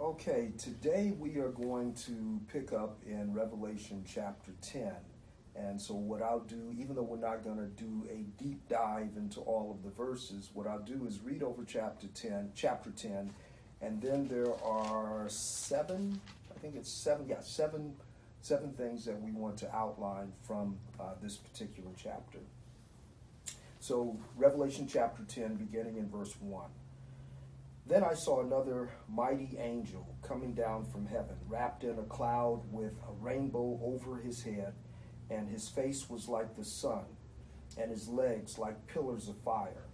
Okay, today we are going to pick up in Revelation chapter 10. And so, what I'll do, even though we're not going to do a deep dive into all of the verses, what I'll do is read over chapter 10, chapter 10, and then there are seven, I think it's seven, yeah, seven, seven things that we want to outline from uh, this particular chapter. So, Revelation chapter 10, beginning in verse 1. Then I saw another mighty angel coming down from heaven, wrapped in a cloud with a rainbow over his head, and his face was like the sun, and his legs like pillars of fire.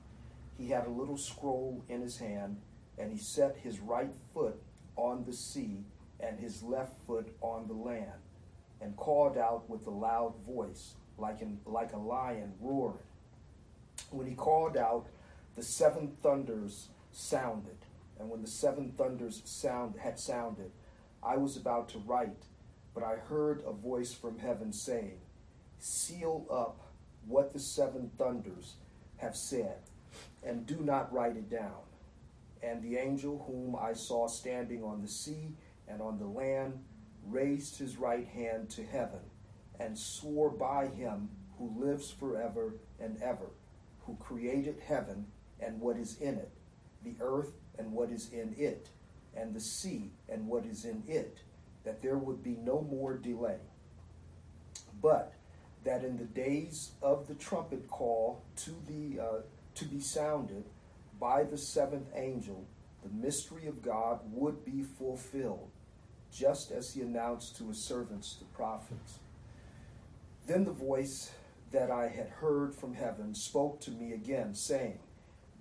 He had a little scroll in his hand, and he set his right foot on the sea, and his left foot on the land, and called out with a loud voice, like, an, like a lion roaring. When he called out, the seven thunders sounded, and when the seven thunders sound had sounded, I was about to write, but I heard a voice from heaven saying, Seal up what the seven thunders have said, and do not write it down. And the angel whom I saw standing on the sea and on the land raised his right hand to heaven and swore by him who lives forever and ever, who created heaven and what is in it, the earth and what is in it, and the sea and what is in it, that there would be no more delay. But that in the days of the trumpet call to the uh, to be sounded by the seventh angel, the mystery of God would be fulfilled, just as he announced to his servants the prophets. Then the voice that I had heard from heaven spoke to me again, saying,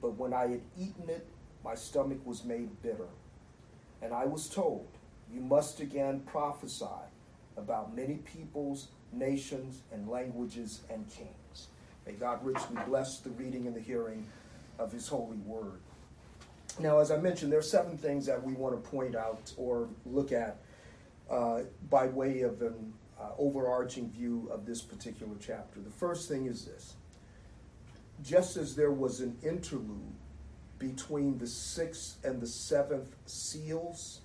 but when I had eaten it, my stomach was made bitter. And I was told, You must again prophesy about many peoples, nations, and languages and kings. May God richly bless the reading and the hearing of His holy word. Now, as I mentioned, there are seven things that we want to point out or look at uh, by way of an uh, overarching view of this particular chapter. The first thing is this just as there was an interlude between the sixth and the seventh seals,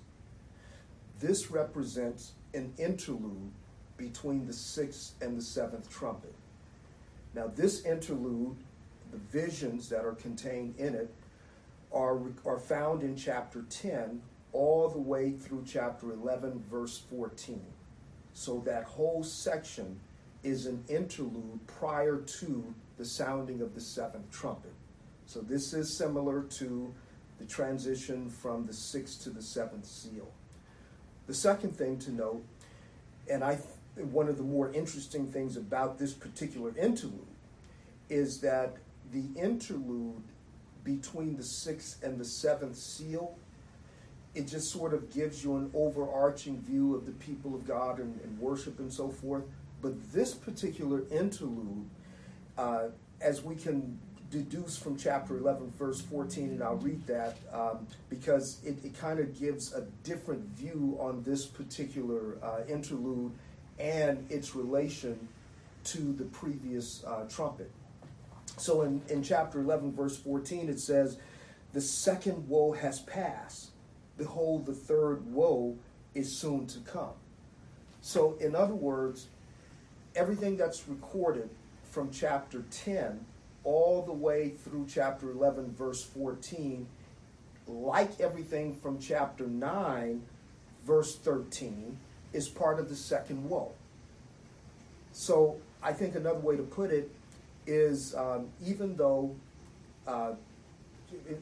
this represents an interlude between the sixth and the seventh trumpet. Now, this interlude, the visions that are contained in it, are, are found in chapter 10 all the way through chapter 11, verse 14. So that whole section is an interlude prior to the sounding of the seventh trumpet. So this is similar to the transition from the sixth to the seventh seal. The second thing to note, and I one of the more interesting things about this particular interlude is that the interlude between the sixth and the seventh seal, it just sort of gives you an overarching view of the people of God and, and worship and so forth. But this particular interlude, uh, as we can deduce from chapter 11, verse 14, and I'll read that um, because it, it kind of gives a different view on this particular uh, interlude and its relation to the previous uh, trumpet. So in, in chapter 11, verse 14, it says, The second woe has passed. Behold, the third woe is soon to come. So, in other words, everything that's recorded from chapter 10 all the way through chapter 11, verse 14, like everything from chapter 9, verse 13, is part of the second woe. So I think another way to put it is um, even though, uh,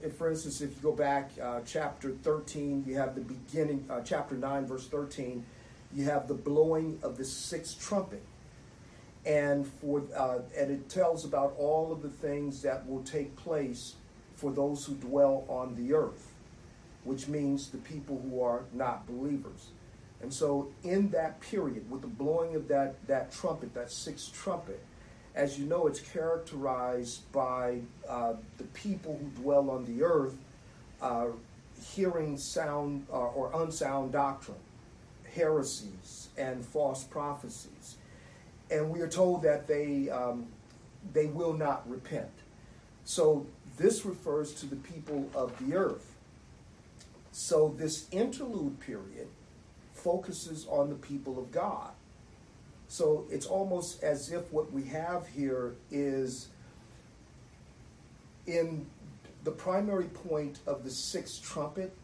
if, for instance, if you go back uh, chapter 13, you have the beginning, uh, chapter 9, verse 13, you have the blowing of the sixth trumpet and for uh, and it tells about all of the things that will take place for those who dwell on the earth. which means the people who are not believers. And so, in that period, with the blowing of that, that trumpet, that sixth trumpet, as you know, it's characterized by uh, the people who dwell on the earth uh, hearing sound uh, or unsound doctrine, heresies, and false prophecies. And we are told that they, um, they will not repent. So, this refers to the people of the earth. So, this interlude period focuses on the people of God. So it's almost as if what we have here is in the primary point of the sixth trumpet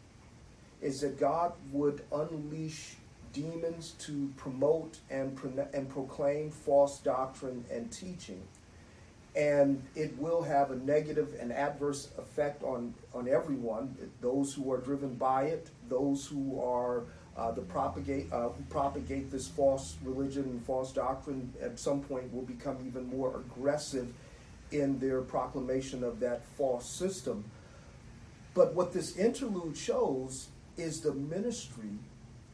is that God would unleash demons to promote and, pro- and proclaim false doctrine and teaching. And it will have a negative and adverse effect on, on everyone, those who are driven by it, those who are uh, the propagate uh, who propagate this false religion and false doctrine at some point will become even more aggressive in their proclamation of that false system. But what this interlude shows is the ministry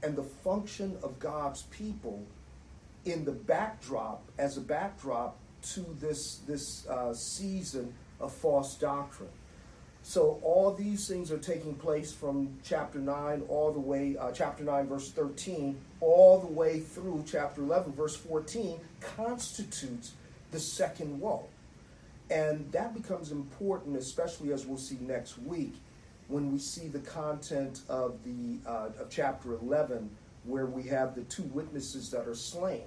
and the function of God's people in the backdrop, as a backdrop to this, this uh, season of false doctrine. So all these things are taking place from chapter 9 all the way, uh, chapter 9, verse 13, all the way through chapter 11, verse 14, constitutes the second woe. And that becomes important, especially as we'll see next week, when we see the content of the uh, of chapter 11, where we have the two witnesses that are slain.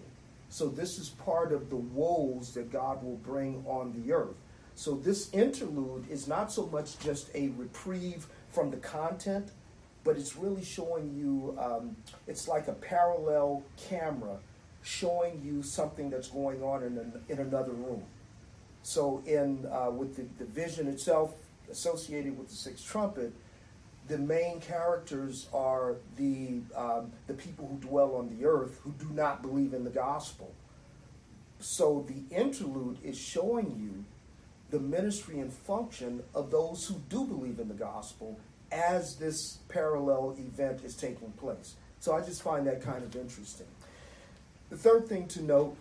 So this is part of the woes that God will bring on the earth. So this interlude is not so much just a reprieve from the content, but it's really showing you, um, it's like a parallel camera showing you something that's going on in, an, in another room. So in uh, with the, the vision itself associated with the sixth trumpet, the main characters are the um, the people who dwell on the earth who do not believe in the gospel. So the interlude is showing you the ministry and function of those who do believe in the gospel as this parallel event is taking place. So I just find that kind of interesting. The third thing to note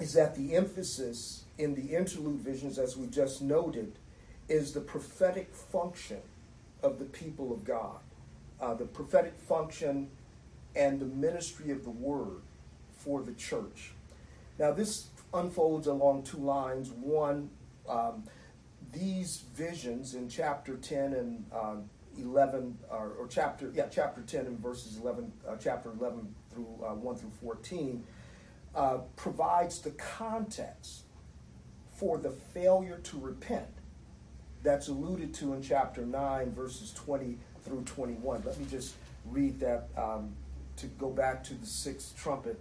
is that the emphasis in the interlude visions, as we just noted, is the prophetic function of the people of God, uh, the prophetic function and the ministry of the word for the church. Now, this unfolds along two lines. One, um, these visions in chapter 10 and uh, 11, or, or, chapter, yeah, chapter 10 and verses 11, uh, chapter 11 through uh, 1 through 14, uh, provides the context for the failure to repent that's alluded to in chapter 9, verses 20 through 21. Let me just read that um, to go back to the sixth trumpet.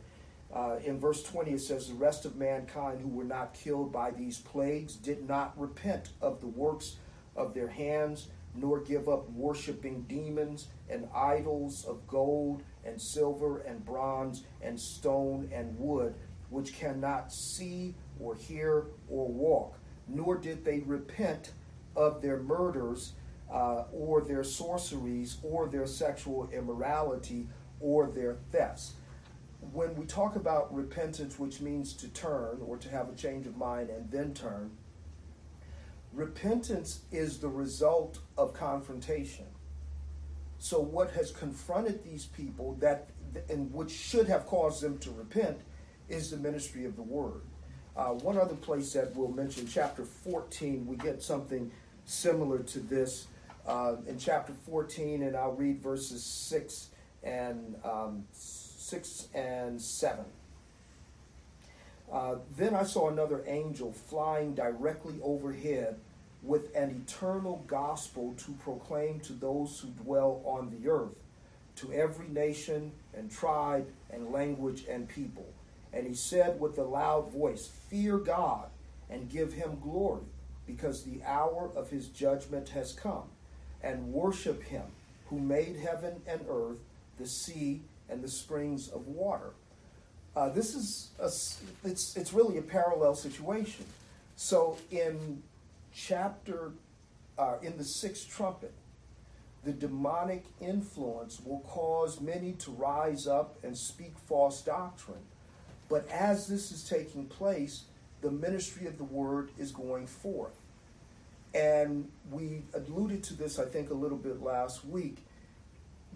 Uh, in verse 20, it says, The rest of mankind who were not killed by these plagues did not repent of the works of their hands, nor give up worshiping demons and idols of gold and silver and bronze and stone and wood, which cannot see or hear or walk, nor did they repent of their murders uh, or their sorceries or their sexual immorality or their thefts when we talk about repentance, which means to turn or to have a change of mind and then turn, repentance is the result of confrontation. So, what has confronted these people that and which should have caused them to repent is the ministry of the word. Uh, one other place that we'll mention, chapter 14, we get something similar to this. Uh, in chapter 14, and I'll read verses 6 and um, 6 and 7. Uh, then I saw another angel flying directly overhead with an eternal gospel to proclaim to those who dwell on the earth, to every nation and tribe and language and people. And he said with a loud voice, Fear God and give him glory, because the hour of his judgment has come, and worship him who made heaven and earth, the sea, and the springs of water. Uh, this is a, it's it's really a parallel situation. So in chapter uh, in the sixth trumpet, the demonic influence will cause many to rise up and speak false doctrine. But as this is taking place, the ministry of the word is going forth. And we alluded to this, I think, a little bit last week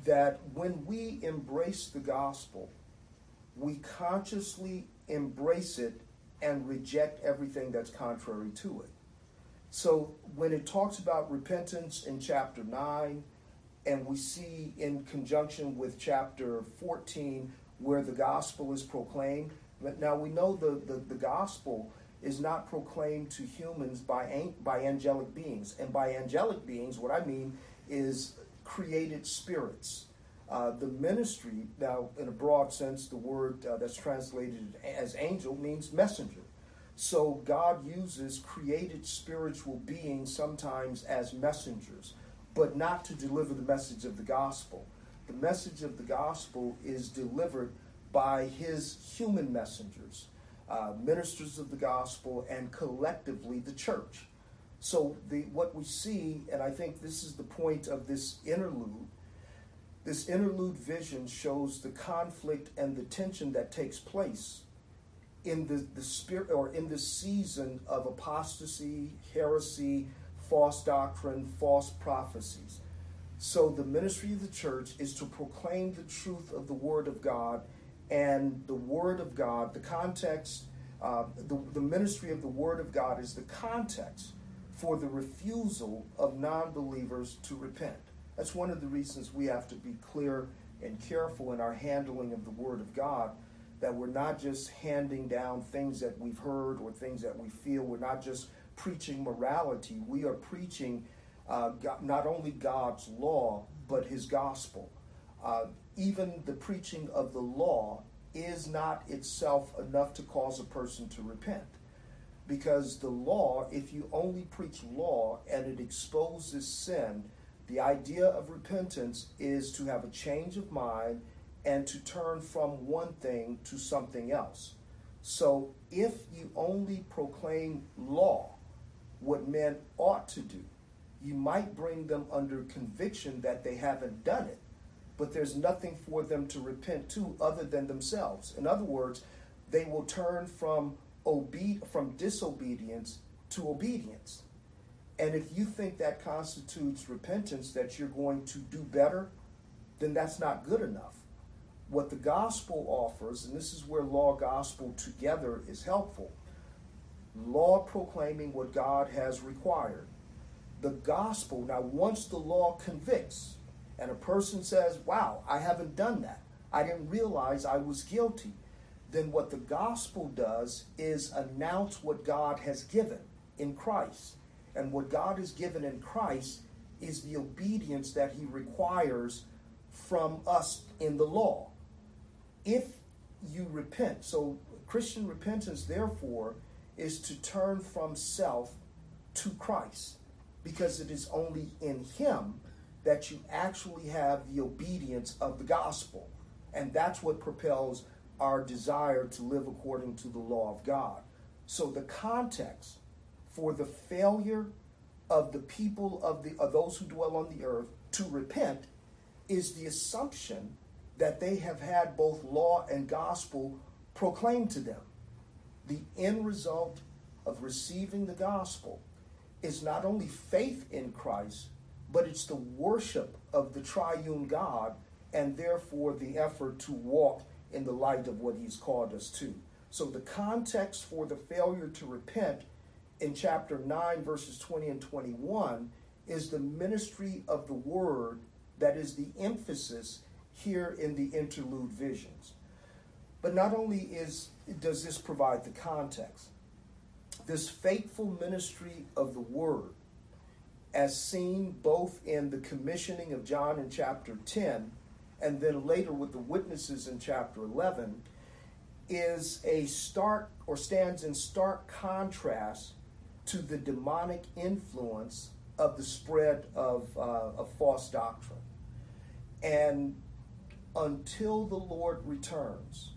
that when we embrace the gospel, we consciously embrace it and reject everything that's contrary to it. So when it talks about repentance in chapter 9, and we see in conjunction with chapter 14 where the gospel is proclaimed, but now we know the, the, the gospel is not proclaimed to humans by, by angelic beings. And by angelic beings, what I mean is created spirits. Uh, the ministry, now in a broad sense, the word uh, that's translated as angel means messenger. So God uses created spiritual beings sometimes as messengers, but not to deliver the message of the gospel. The message of the gospel is delivered by his human messengers, uh, ministers of the gospel, and collectively the church. So the, what we see, and I think this is the point of this interlude, this interlude vision shows the conflict and the tension that takes place in the, the spirit or in the season of apostasy, heresy, false doctrine, false prophecies. So the ministry of the church is to proclaim the truth of the word of God and the word of God, the context, uh, the, the ministry of the word of God is the context for the refusal of non believers to repent. That's one of the reasons we have to be clear and careful in our handling of the word of God that we're not just handing down things that we've heard or things that we feel. We're not just preaching morality. We are preaching uh, God, not only God's law, but His gospel. Uh, even the preaching of the law is not itself enough to cause a person to repent. Because the law, if you only preach law and it exposes sin, the idea of repentance is to have a change of mind and to turn from one thing to something else. So if you only proclaim law, what men ought to do, you might bring them under conviction that they haven't done it, but there's nothing for them to repent to other than themselves. In other words, they will turn from obe- from disobedience to obedience. And if you think that constitutes repentance, that you're going to do better, then that's not good enough what the gospel offers, and this is where law gospel together is helpful law proclaiming what God has required. The gospel, now, once the law convicts, and a person says, Wow, I haven't done that, I didn't realize I was guilty, then what the gospel does is announce what God has given in Christ. And what God has given in Christ is the obedience that He requires from us in the law if you repent. So, Christian repentance, therefore, is to turn from self to Christ because it is only in Him that you actually have the obedience of the gospel. And that's what propels our desire to live according to the law of God. So, the context for the failure of the people of the of those who dwell on the earth to repent is the assumption that they have had both law and gospel proclaimed to them. The end result of receiving the gospel is not only faith in Christ, but it's the worship of the triune God and therefore the effort to walk in the light of what he's called us to. So the context for the failure to repent in chapter 9, verses 20 and 21 is the ministry of the word that is the emphasis here in the interlude visions. But not only is does this provide the context, this faithful ministry of the word, as seen both in the commissioning of John in chapter 10 and then later with the witnesses in chapter 11, is a stark or stands in stark contrast to the demonic influence of the spread of, uh, of false doctrine. And until the Lord returns,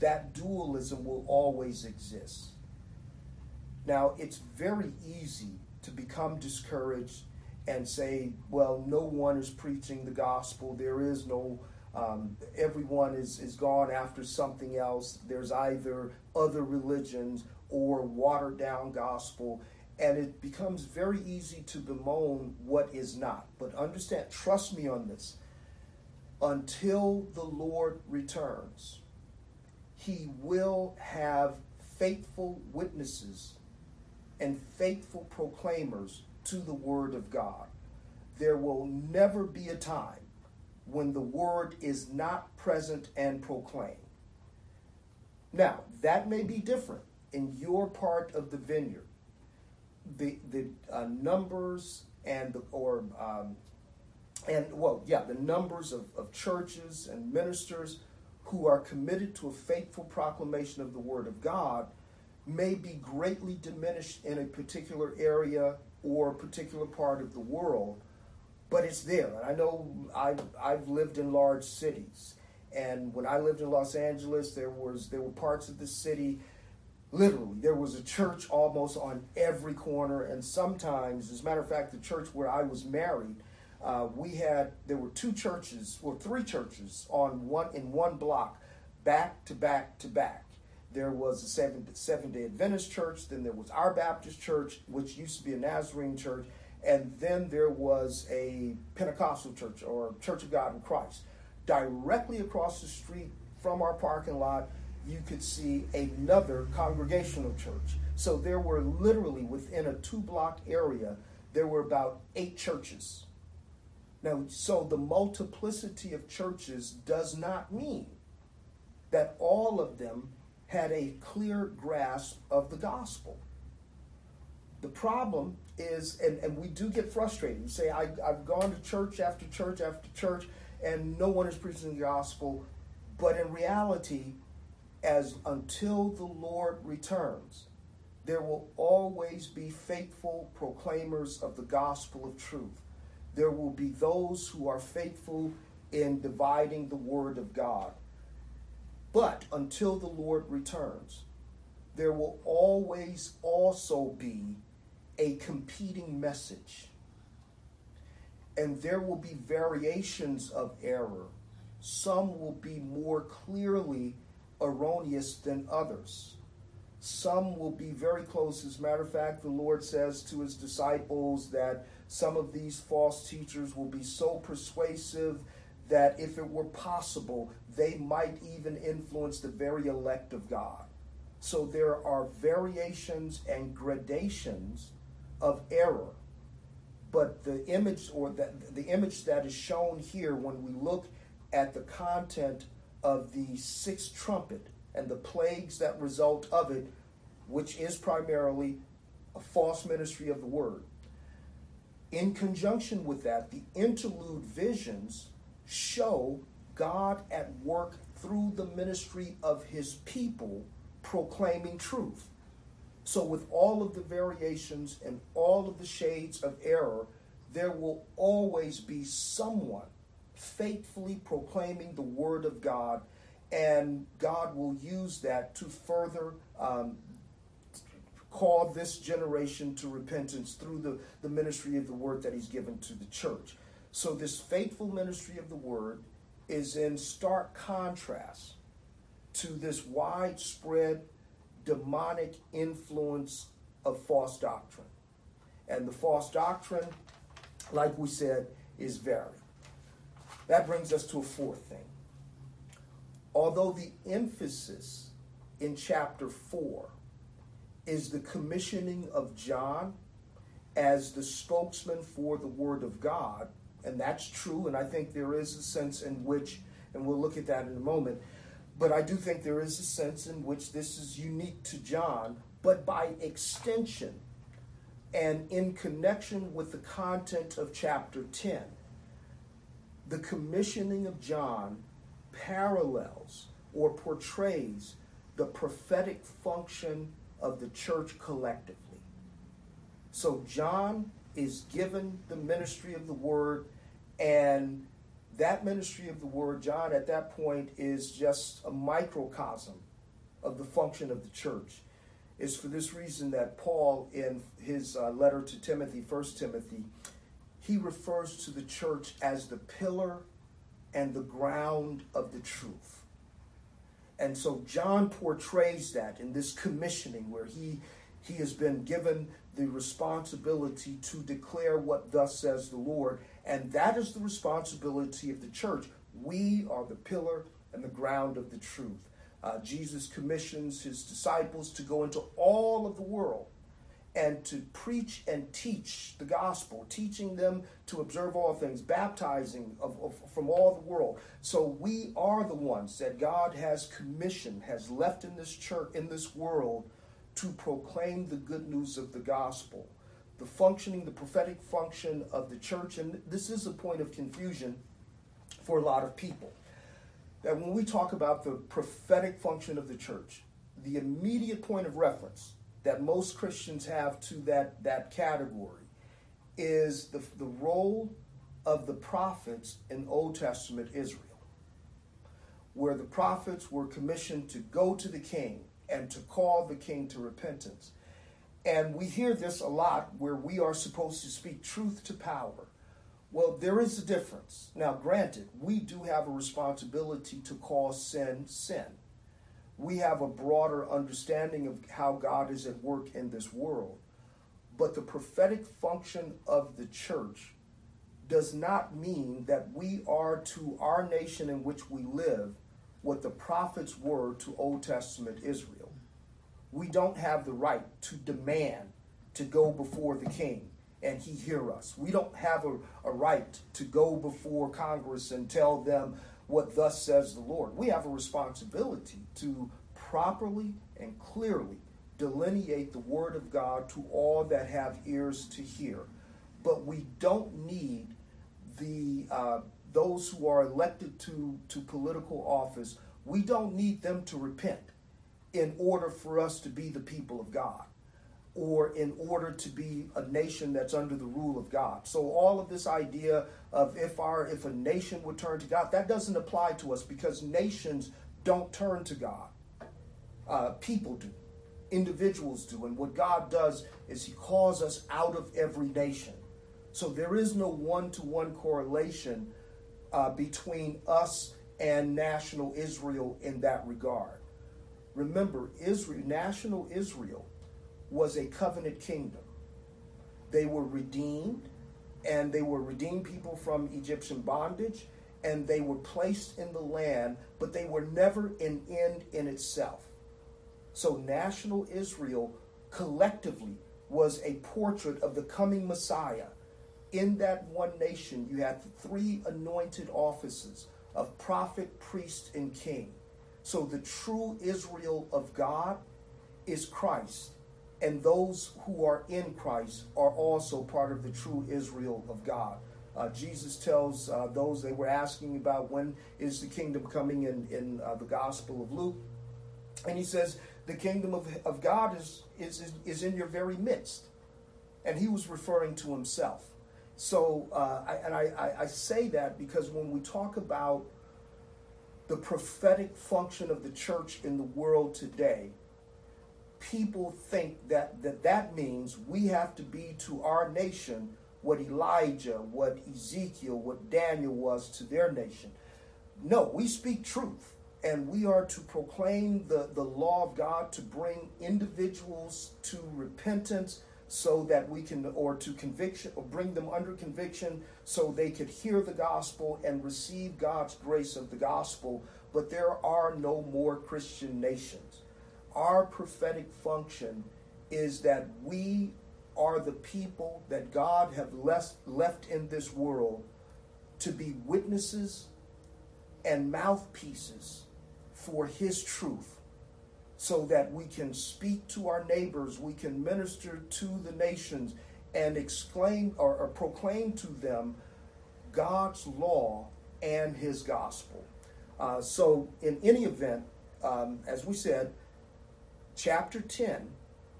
that dualism will always exist. Now, it's very easy to become discouraged and say, well, no one is preaching the gospel. There is no, um, everyone is, is gone after something else. There's either other religions or watered down gospel. And it becomes very easy to bemoan what is not. But understand, trust me on this. Until the Lord returns, he will have faithful witnesses and faithful proclaimers to the Word of God. There will never be a time when the Word is not present and proclaimed. Now, that may be different in your part of the vineyard. The, the uh, numbers and the, or um, and well, yeah, the numbers of, of churches and ministers who are committed to a faithful proclamation of the Word of God may be greatly diminished in a particular area or a particular part of the world, but it's there. And I know I've, I've lived in large cities. And when I lived in Los Angeles, there was there were parts of the city, literally, there was a church almost on every corner. And sometimes, as a matter of fact, the church where I was married, uh, we had there were two churches or three churches on one in one block, back to back to back. There was a seven, seven day Adventist church, then there was our Baptist church, which used to be a Nazarene church, and then there was a Pentecostal church or Church of God in Christ. Directly across the street from our parking lot, you could see another congregational church. So there were literally within a two block area, there were about eight churches. Now, so the multiplicity of churches does not mean that all of them had a clear grasp of the gospel. The problem is, and, and we do get frustrated. We say, I, I've gone to church after church after church, and no one is preaching the gospel. But in reality, as until the Lord returns, there will always be faithful proclaimers of the gospel of truth. There will be those who are faithful in dividing the word of God. But until the Lord returns, there will always also be a competing message. And there will be variations of error. Some will be more clearly erroneous than others. Some will be very close. As a matter of fact, the Lord says to his disciples that some of these false teachers will be so persuasive that if it were possible, they might even influence the very elect of God. So there are variations and gradations of error. But the image or the, the image that is shown here when we look at the content of the sixth trumpet and the plagues that result of it, which is primarily a false ministry of the word. In conjunction with that, the interlude visions show God at work through the ministry of his people proclaiming truth. So, with all of the variations and all of the shades of error, there will always be someone faithfully proclaiming the word of God, and God will use that to further um, call this generation to repentance through the, the ministry of the word that he's given to the church. So, this faithful ministry of the word is in stark contrast to this widespread demonic influence of false doctrine. And the false doctrine, like we said, is varied. That brings us to a fourth thing. Although the emphasis in chapter 4 is the commissioning of John as the spokesman for the Word of God, and that's true. And I think there is a sense in which, and we'll look at that in a moment, but I do think there is a sense in which this is unique to John, but by extension and in connection with the content of chapter 10, the commissioning of John parallels or portrays the prophetic function of the church collectively. So John is given the ministry of the word, and that ministry of the word, John, at that point, is just a microcosm of the function of the church. It's for this reason that Paul, in his uh, letter to Timothy, 1 Timothy, he refers to the church as the pillar and the ground of the truth. And so John portrays that in this commissioning where he he has been given the responsibility to declare what thus says the Lord, and that is the responsibility of the church. We are the pillar and the ground of the truth. Uh, Jesus commissions his disciples to go into all of the world and to preach and teach the gospel, teaching them to observe all things, baptizing of, of, from all the world. So we are the ones that God has commissioned, has left in this church, in this world, to proclaim the good news of the gospel. The functioning, the prophetic function of the church, and this is a point of confusion for a lot of people. That when we talk about the prophetic function of the church, the immediate point of reference that most Christians have to that, that category is the, the role of the prophets in Old Testament Israel, where the prophets were commissioned to go to the king and to call the king to repentance. And we hear this a lot where we are supposed to speak truth to power. Well, there is a difference. Now, granted, we do have a responsibility to call sin sin we have a broader understanding of how God is at work in this world. But the prophetic function of the church does not mean that we are to our nation in which we live what the prophets were to Old Testament Israel. We don't have the right to demand to go before the king and he hear us. We don't have a, a right to go before Congress and tell them, what thus says the Lord. We have a responsibility to properly and clearly delineate the Word of God to all that have ears to hear. But we don't need the uh, those who are elected to, to political office, we don't need them to repent in order for us to be the people of God or in order to be a nation that's under the rule of God. So all of this idea of if our if a nation would turn to God, that doesn't apply to us because nations don't turn to God. Uh, people do, individuals do, and what God does is He calls us out of every nation. So there is no one-to-one correlation uh, between us and national Israel in that regard. Remember, Israel, national Israel was a covenant kingdom. They were redeemed, and they were redeemed people from Egyptian bondage, and they were placed in the land, but they were never an end in itself. So, national Israel collectively was a portrait of the coming Messiah. In that one nation, you had three anointed offices of prophet, priest, and king. So, the true Israel of God is Christ and those who are in Christ are also part of the true Israel of God. Uh, Jesus tells uh, those they were asking about when is the kingdom coming in, in uh, the Gospel of Luke. And he says, the kingdom of, of God is, is, is in your very midst. And he was referring to himself. So, uh, I, and I, I say that because when we talk about the prophetic function of the church in the world today, people think that, that that means we have to be to our nation what Elijah, what Ezekiel, what Daniel was to their nation. No, we speak truth. And we are to proclaim the, the law of God to bring individuals to repentance so that we can, or to conviction, or bring them under conviction so they could hear the gospel and receive God's grace of the gospel. But there are no more Christian nations our prophetic function is that we are the people that God have left, left in this world to be witnesses and mouthpieces for His truth so that we can speak to our neighbors, we can minister to the nations and exclaim or, or proclaim to them God's law and His gospel. Uh, so, in any event, um, as we said, Chapter 10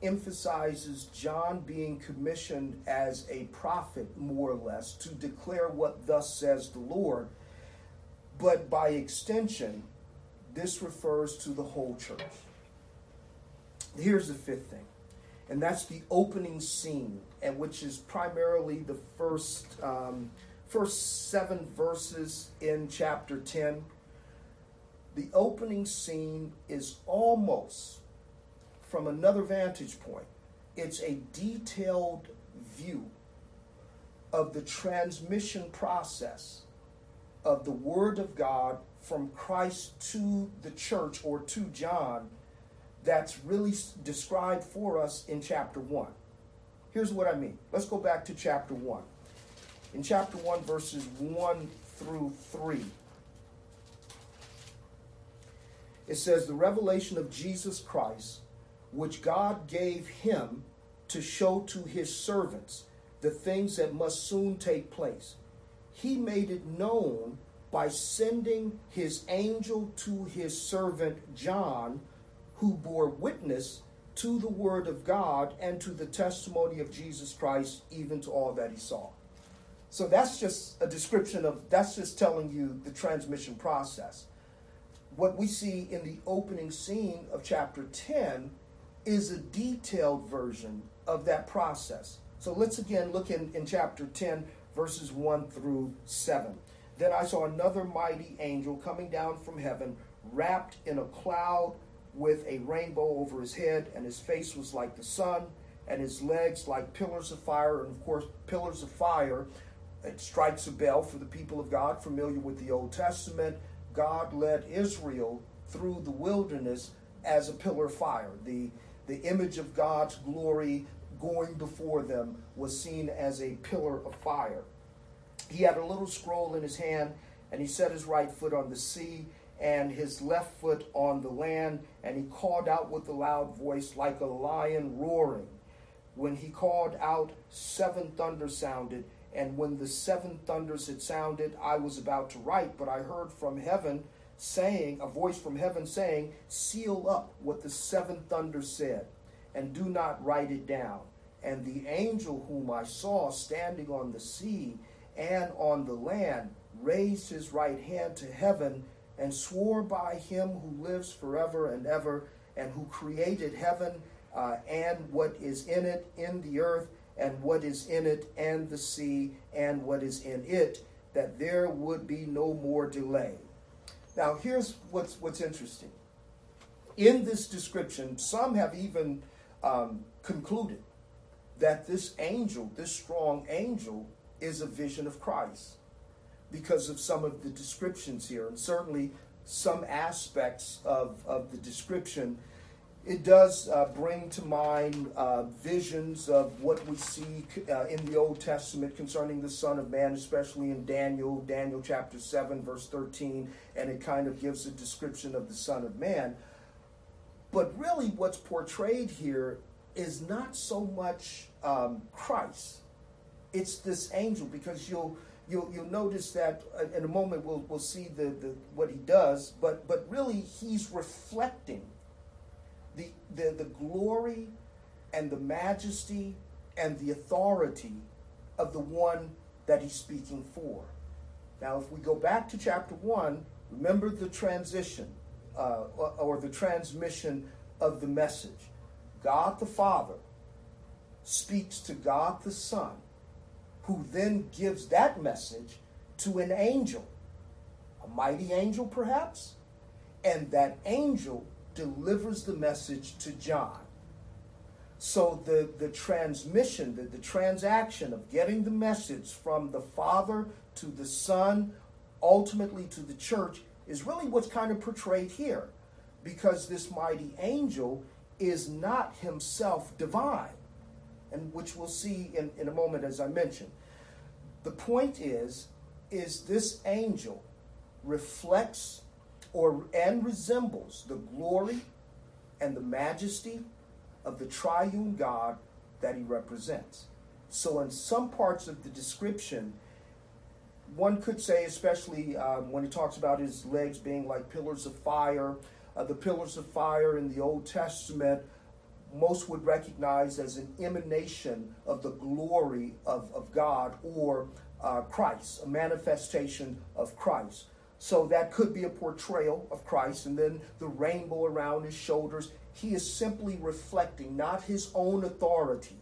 emphasizes John being commissioned as a prophet, more or less, to declare what thus says the Lord. But by extension, this refers to the whole church. Here's the fifth thing and that's the opening scene, and which is primarily the first um, first seven verses in chapter ten. The opening scene is almost from another vantage point. It's a detailed view of the transmission process of the Word of God from Christ to the church or to John that's really described for us in chapter 1. Here's what I mean. Let's go back to chapter 1. In chapter 1, verses 1 through 3, it says, The revelation of Jesus Christ, which God gave him to show to his servants the things that must soon take place. He made it known by sending his angel to his servant John, who bore witness to the word of God and to the testimony of Jesus Christ, even to all that he saw. So that's just a description of, that's just telling you the transmission process. What we see in the opening scene of chapter 10 is a detailed version of that process. So let's again look in, in chapter 10, verses 1 through 7. Then I saw another mighty angel coming down from heaven, wrapped in a cloud with a rainbow over his head, and his face was like the sun, and his legs like pillars of fire. And of course, pillars of fire, it strikes a bell for the people of God familiar with the Old Testament. God led Israel through the wilderness as a pillar of fire. The, the image of God's glory going before them was seen as a pillar of fire. He had a little scroll in his hand, and he set his right foot on the sea and his left foot on the land, and he called out with a loud voice like a lion roaring. When he called out, seven thunders sounded, and when the seven thunders had sounded, I was about to write, but I heard from heaven saying, a voice from heaven saying, Seal up what the seven thunders said and do not write it down. And the angel whom I saw standing on the sea and on the land raised his right hand to heaven and swore by him who lives forever and ever and who created heaven uh, and what is in it in the earth and what is in it and the sea and what is in it that there would be no more delay. Now here's what's what's interesting. In this description some have even um, concluded that this angel, this strong angel, is a vision of Christ because of some of the descriptions here, and certainly some aspects of, of the description. It does uh, bring to mind uh, visions of what we see uh, in the Old Testament concerning the Son of Man, especially in Daniel, Daniel chapter 7, verse 13, and it kind of gives a description of the Son of Man. But really, what's portrayed here is not so much um, Christ; it's this angel. Because you'll you'll you'll notice that uh, in a moment we'll we'll see the, the what he does. But but really, he's reflecting the the the glory and the majesty and the authority of the one that he's speaking for. Now, if we go back to chapter one, remember the transition uh, or, or the transmission of the message. God the Father speaks to God the Son, who then gives that message to an angel, a mighty angel perhaps, and that angel delivers the message to John. So the, the transmission, the, the transaction of getting the message from the Father to the Son, ultimately to the church, is really what's kind of portrayed here. Because this mighty angel is not himself divine, and which we'll see in, in a moment as I mentioned. The point is, is this angel reflects or and resembles the glory and the majesty of the triune God that he represents. So, in some parts of the description, one could say, especially um, when he talks about his legs being like pillars of fire, uh, the pillars of fire in the Old Testament, most would recognize as an emanation of the glory of, of God or uh, Christ, a manifestation of Christ. So that could be a portrayal of Christ, and then the rainbow around his shoulders. He is simply reflecting not his own authority,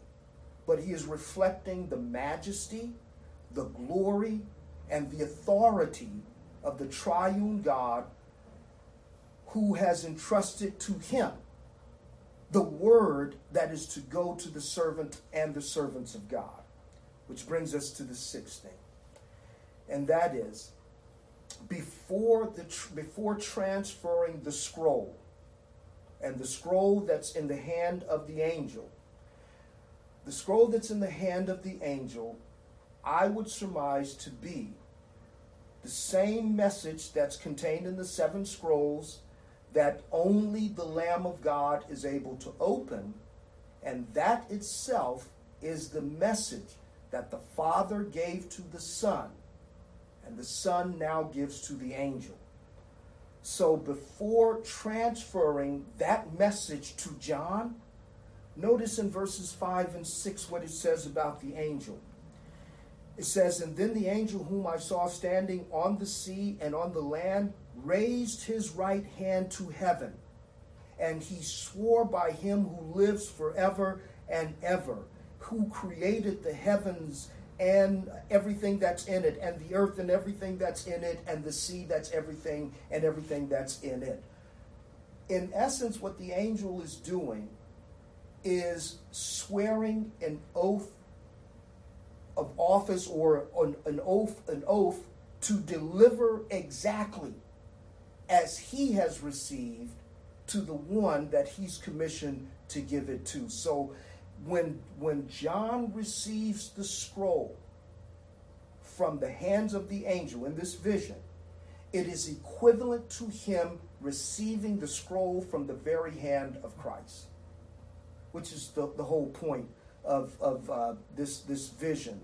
but he is reflecting the majesty, the glory, and the authority of the triune God who has entrusted to him the word that is to go to the servant and the servants of God. Which brings us to the sixth thing. And that is before the before transferring the scroll and the scroll that's in the hand of the angel the scroll that's in the hand of the angel I would surmise to be the same message that's contained in the seven scrolls that only the Lamb of God is able to open, and that itself is the message that the Father gave to the Son, and the Son now gives to the angel. So before transferring that message to John, notice in verses 5 and 6 what it says about the angel. It says, And then the angel whom I saw standing on the sea and on the land raised his right hand to heaven, and he swore by him who lives forever and ever, who created the heavens and everything that's in it, and the earth and everything that's in it, and the sea that's everything and everything that's in it. In essence, what the angel is doing is swearing an oath of office or an, an oath, an oath to deliver exactly as he has received to the one that he's commissioned to give it to. So when when John receives the scroll from the hands of the angel in this vision, it is equivalent to him receiving the scroll from the very hand of Christ, which is the, the whole point of, of uh, this, this vision.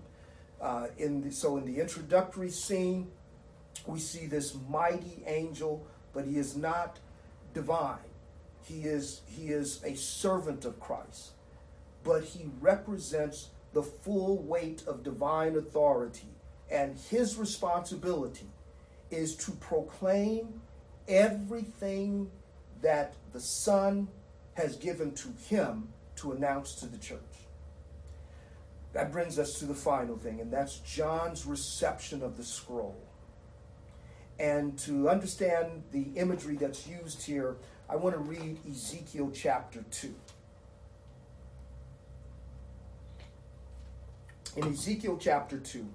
Uh, in the, so in the introductory scene, we see this mighty angel, but he is not divine. He is, he is a servant of Christ, but he represents the full weight of divine authority. And his responsibility is to proclaim everything that the Son has given to him to announce to the church. That brings us to the final thing, and that's John's reception of the scroll. And to understand the imagery that's used here, I want to read Ezekiel chapter 2. In Ezekiel chapter 2,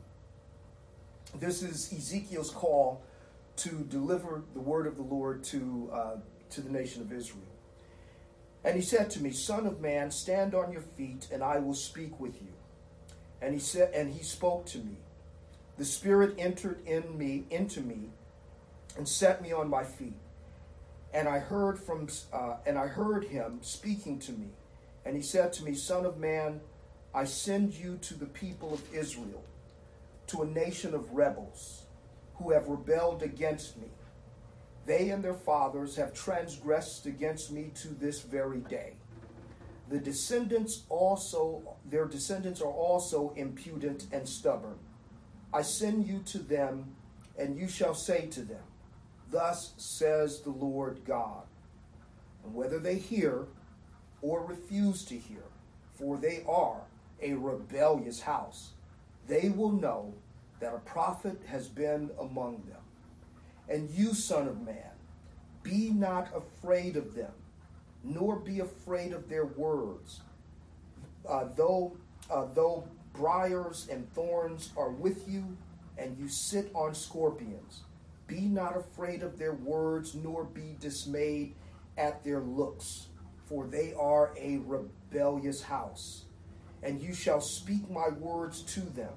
this is Ezekiel's call to deliver the word of the Lord to, uh, to the nation of Israel. And he said to me, Son of man, stand on your feet, and I will speak with you. And he said, and he spoke to me. The Spirit entered in me, into me, and set me on my feet. And I heard from, uh, and I heard him speaking to me. And he said to me, Son of man, I send you to the people of Israel, to a nation of rebels who have rebelled against me. They and their fathers have transgressed against me to this very day the descendants also their descendants are also impudent and stubborn i send you to them and you shall say to them thus says the lord god and whether they hear or refuse to hear for they are a rebellious house they will know that a prophet has been among them and you son of man be not afraid of them nor be afraid of their words. Uh, though, uh, though briars and thorns are with you, and you sit on scorpions, be not afraid of their words, nor be dismayed at their looks, for they are a rebellious house. And you shall speak my words to them,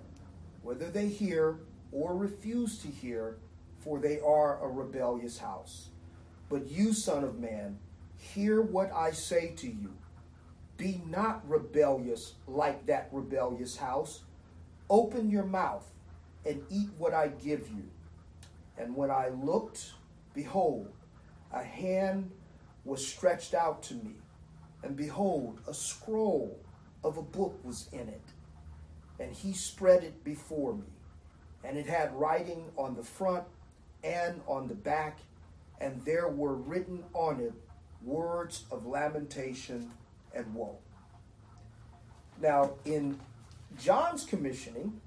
whether they hear or refuse to hear, for they are a rebellious house. But you, Son of Man, Hear what I say to you. Be not rebellious like that rebellious house. Open your mouth and eat what I give you. And when I looked, behold, a hand was stretched out to me. And behold, a scroll of a book was in it. And he spread it before me. And it had writing on the front and on the back, and there were written on it words of lamentation and woe. Now, in John's commissioning,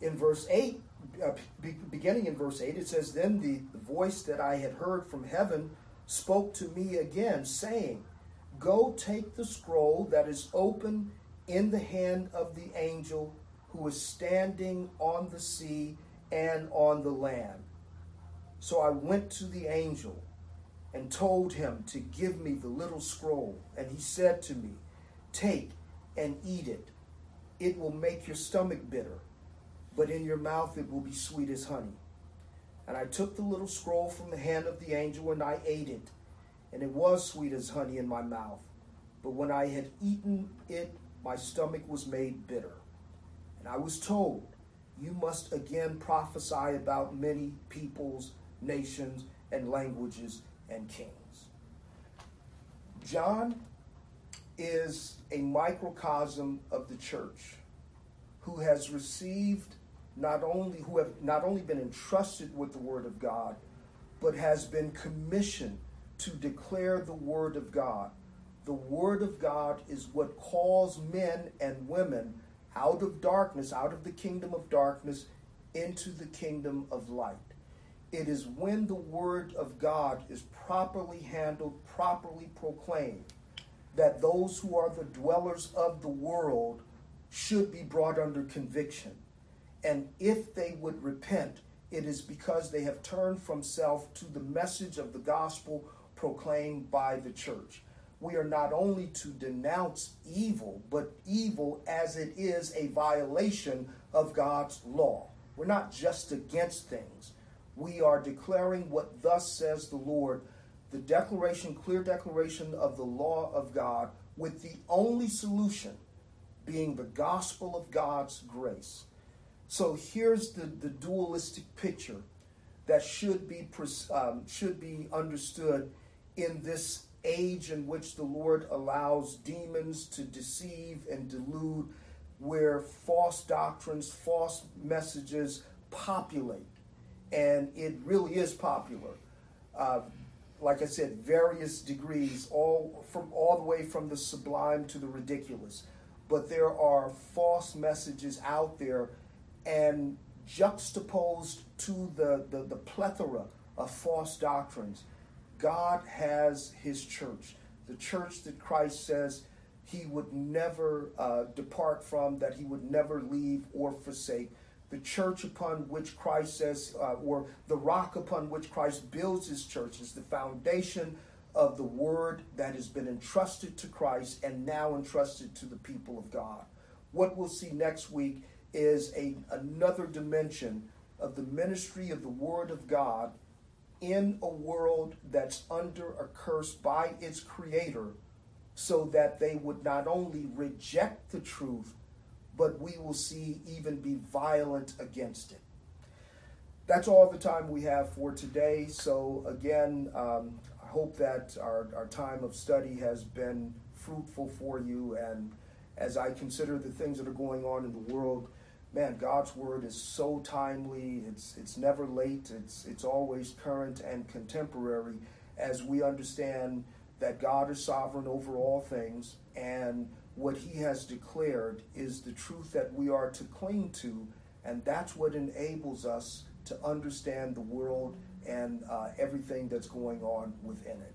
in verse 8, uh, be, beginning in verse 8, it says, Then the, the voice that I had heard from heaven spoke to me again, saying, Go take the scroll that is open in the hand of the angel who is standing on the sea and on the land. So I went to the angel and told him to give me the little scroll. And he said to me, Take and eat it. It will make your stomach bitter, but in your mouth it will be sweet as honey. And I took the little scroll from the hand of the angel and I ate it, and it was sweet as honey in my mouth. But when I had eaten it, my stomach was made bitter. And I was told, You must again prophesy about many peoples, nations, and languages and kings. John is a microcosm of the church who has received not only who have not only been entrusted with the word of God, but has been commissioned to declare the word of God. The word of God is what calls men and women out of darkness, out of the kingdom of darkness, into the kingdom of light. It is when the word of God is properly handled, properly proclaimed, that those who are the dwellers of the world should be brought under conviction. And if they would repent, it is because they have turned from self to the message of the gospel proclaimed by the church. We are not only to denounce evil, but evil as it is a violation of God's law. We're not just against things we are declaring what thus says the Lord, the declaration, clear declaration of the law of God, with the only solution being the gospel of God's grace. So here's the, the dualistic picture that should be um, should be understood in this age in which the Lord allows demons to deceive and delude, where false doctrines, false messages populate and it really is popular. Uh, like I said, various degrees, all from all the way from the sublime to the ridiculous. But there are false messages out there, and juxtaposed to the, the, the plethora of false doctrines, God has His church, the church that Christ says He would never uh, depart from, that He would never leave or forsake the church upon which Christ says, uh, or the rock upon which Christ builds his church, is the foundation of the word that has been entrusted to Christ and now entrusted to the people of God. What we'll see next week is a, another dimension of the ministry of the word of God in a world that's under a curse by its creator so that they would not only reject the truth but we will see even be violent against it. That's all the time we have for today. So, again, um, I hope that our, our time of study has been fruitful for you. And as I consider the things that are going on in the world, man, God's word is so timely. It's it's never late. It's it's always current and contemporary as we understand that God is sovereign over all things and what he has declared is the truth that we are to cling to, and that's what enables us to understand the world and uh, everything that's going on within it.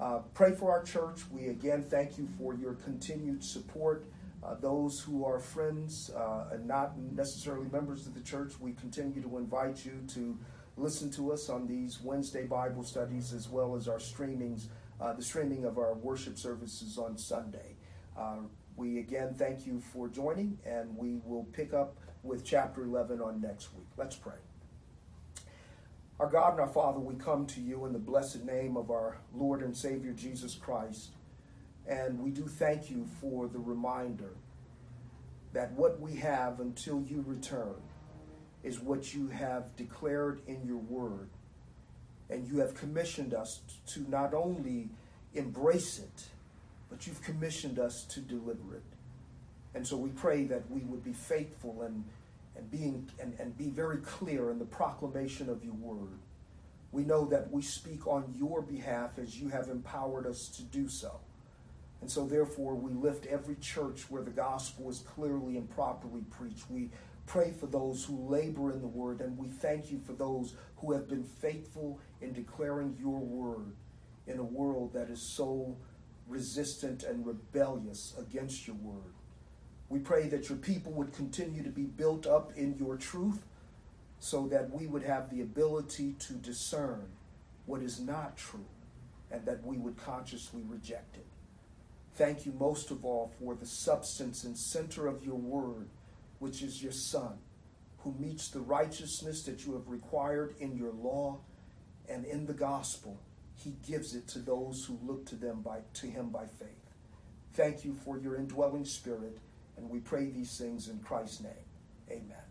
Uh, pray for our church. We again thank you for your continued support. Uh, those who are friends uh, and not necessarily members of the church, we continue to invite you to listen to us on these Wednesday Bible studies as well as our streamings, uh, the streaming of our worship services on Sunday. Uh, we again thank you for joining, and we will pick up with chapter 11 on next week. Let's pray. Our God and our Father, we come to you in the blessed name of our Lord and Savior Jesus Christ, and we do thank you for the reminder that what we have until you return is what you have declared in your word. And you have commissioned us to not only embrace it, but you've commissioned us to deliver it. And so we pray that we would be faithful and, and being and, and be very clear in the proclamation of your word. We know that we speak on your behalf as you have empowered us to do so. And so, therefore, we lift every church where the gospel is clearly and properly preached. We pray for those who labor in the word, and we thank you for those who have been faithful in declaring your word in a world that is so resistant and rebellious against your word. We pray that your people would continue to be built up in your truth so that we would have the ability to discern what is not true and that we would consciously reject it. Thank you most of all for the substance and center of your word, which is your Son, who meets the righteousness that you have required in your law and in the gospel. He gives it to those who look to them by to him by faith. Thank you for your indwelling spirit, and we pray these things in Christ's name. Amen.